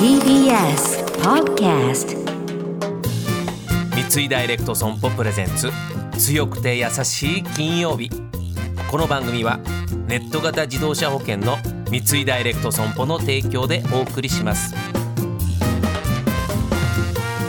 TBS Podcast 三井ダイレクト損保プレゼンツ強くて優しい金曜日。この番組はネット型自動車保険の三井ダイレクト損保の提供でお送りします。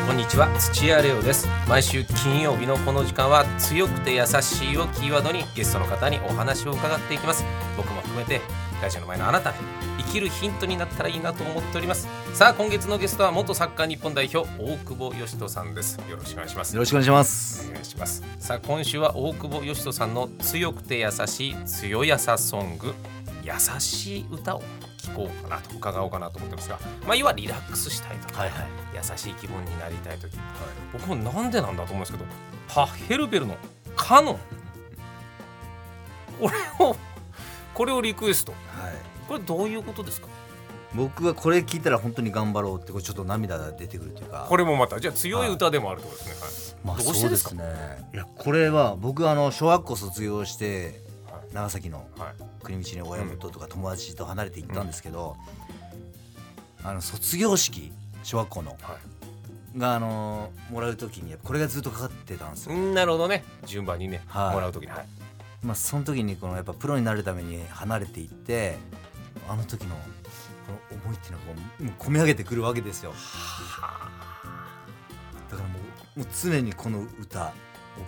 こんにちは土屋レオです。毎週金曜日のこの時間は強くて優しいをキーワードにゲストの方にお話を伺っていきます。僕も含めて会社の前のあなた生きるヒントになったらいいなと思っております。さあ今月のゲストは元サッカー日本代表大久保嘉人さんです。よろしくお願いします。よろしくお願いします。お願いします。さあ今週は大久保嘉人さんの強くて優しい強やさソング。優しい歌を聴こうかなと伺おうかなと思ってますがまあ要はリラックスしたいとか、はいはい。優しい気分になりたい時、僕もなんでなんだと思うんですけどパッヘルベルの「カノン」これをこれをリクエスト。はい。これどういうことですか？僕はこれ聞いたら本当に頑張ろうってこれちょっと涙が出てくるというか。これもまたじゃあ強い歌でもあるってことですね、まあはい、どうしてですか？そうですね。いやこれは僕あの小学校卒業してはい。長崎のはい。国道に親元とか友達と離れて行ったんですけど、あの卒業式小学校の。はい。があのもらう時にこれがずっとかかってたんですよ。うんなるほどね。順番にね、はい。もらう時に、はい、まあその時にこのやっぱプロになるために離れていってあの時のこの思いっていうのがこうもう込み上げてくるわけですよ。だからもうもう常にこの歌を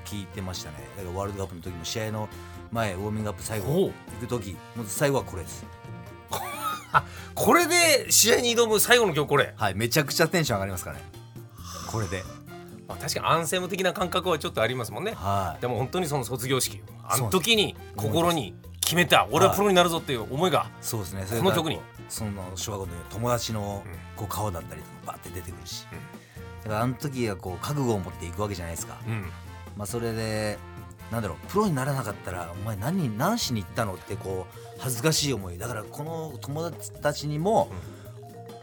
聴いてましたね。だからワールドカップの時も試合の前ウォーミングアップ最後行く時もう最後はこれです。これで試合に挑む最後の曲これ、はいめちゃくちゃテンション上がりますからね。これで。まあ、確かにアンセム的な感覚はちょっとありますもんね。はい。でも本当にその卒業式あの時に心に決めた。俺はプロになるぞっていう思いが。そうですね。この曲に。その小学校の友達のうんこう顔だったりとかバーって出てくるし、うん。だからあの時はこう覚悟を持っていくわけじゃないですか、うん。まあそれでなんだろうプロにならなかったらお前何に何しに行ったのってこう恥ずかしい思い。だからこの友達たちにも、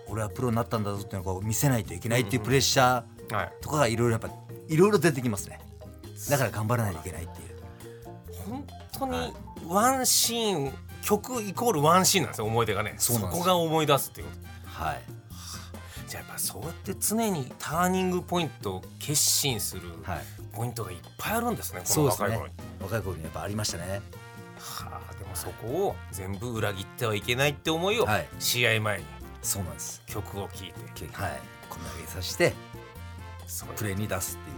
俺はプロになったんだぞっていうのをこう見せないといけないっていうプレッシャーはい。とかがいろいろやっぱいろいろ出てきますね。だから頑張らないといけないっていう。本当にワンシーン曲イコールワンシーンなんですよ思い出がね。そこが思い出すっていうこと。はい。じゃあやっぱそうやって常にターニングポイントを決心するはい。ポイントがいっぱいあるんですねこそうですね。の若い頃に、若い頃にやっぱありましたね。はあでもそこを全部裏切ってはいけないって思いをはい。試合前にそうなんです。曲を聴いて。はい。こんな上げさせてプレーに出すっていう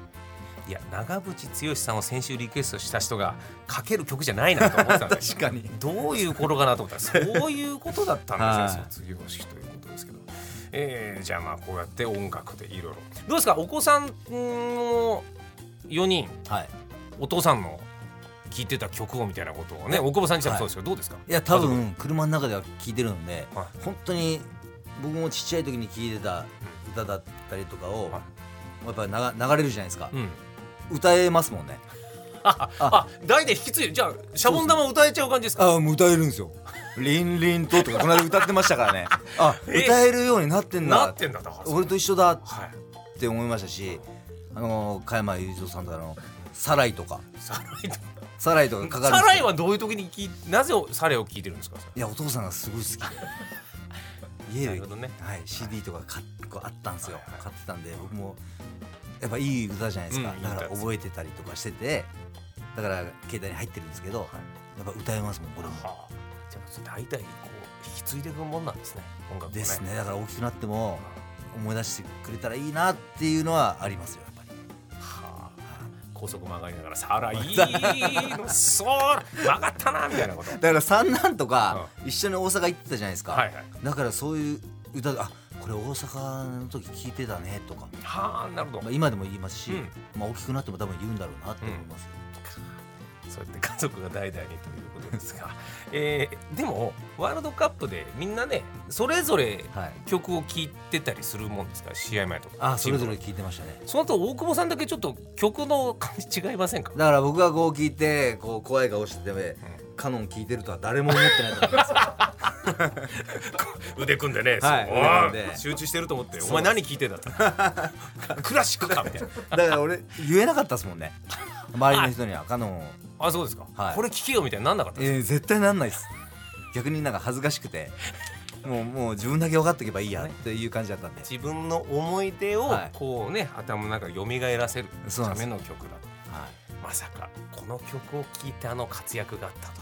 いや長渕剛さんを先週リクエストした人がかける曲じゃないなと思ってたんです 確かに。どういう頃かなと思ったらそういうことだったんですねはい。卒業式ということですけど、えーじゃあまあこうやって音楽でいろいろどうですか？お子さんの4人。はい。お父さんの聴いてた曲をみたいなことをね大久保さんにしたらそうですけど、どうですか？い。や多分車の中では聴いてるので、はい。本当に僕もちっちゃい時に聴いてた歌だったりとかを、はやっぱり流流れるじゃないですか、うん歌えますもんね。ああ代で引き継いでじゃあシャボン玉歌えちゃう感じですか？あもう。歌えるんですよ「リンリンと」とかこの間歌ってましたからね。あえ歌えるようになってんだ。なってんだ俺と一緒だっはいて思いましたしあの加山雄三さんとかの「サライ」とか。サライと「サライ」とかかかるんサライはどういう時に聞いなぜサライを聞いてるんですか？いやお父さんがすごい好き。で 家ではい、CD とか買っこうあったんですよ、はいはい。買ってたんで僕もやっぱいい歌じゃないですか、うんだから覚えてたりとかしててだから携帯に入ってるんですけど、やっぱ歌えますもんこれもはあ、じゃあ代々こう引き継いでいくもんなんですね音楽もね。ですね。だから大きくなっても思い出してくれたらいいなっていうのはありますよやっぱり。はあ。高速曲がりながら「さらいいの そう。曲がったな」みたいなこと。だから三男とか一緒に大阪行ってたじゃないですか、はいはい。だからそういう歌あこれ大阪の時聞いてたねとか、はあなるほど、まあ、今でも言いますし、うん。まあ、大きくなっても多分言うんだろうなって思いますよ、そうやって家族が代々にということですが、えーでもワールドカップでみんなねそれぞれはい。曲を聴いてたりするもんですか？試合前とか。あそれぞれチーム聞いてましたね。のその後大久保さんだけちょっと曲の感じ違いませんか？だから僕がこう聞いてこう怖い顔してて、カノン聞いてるとは誰も思ってないと思いますよ 腕組んでね、はいで。集中してると思ってお前何聞いてんだって クラシックかみたいな。だから俺言えなかったですもんね。周りの人にはカノンあそうですか、はい。これ聞けよみたいになんなかったですえー、絶対なんないです。逆になんか恥ずかしくてもうもう自分だけ分かっておけばいいやっていう感じだったんで。自分の思い出をはい。こうね、頭の中で蘇らせるための曲だはいまさかこの曲を聴いてあの活躍があったとは。い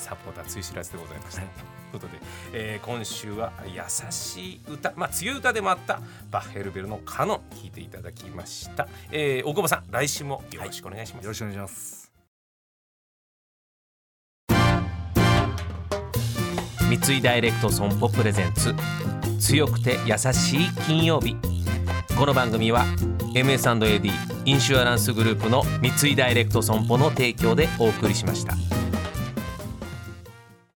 サポーターつい知らずでございました。はいということで、えー今週は優しい歌、まあ強い歌でもあったバッヘルベルのカノン聴いていただきました。えー、大久保さん来週もよろしくお願いします。よろしくお願いします三井ダイレクト損保プレゼンツ強くて優しい金曜日この番組は MS&AD インシュアランスグループの三井ダイレクト損保の提供でお送りしました。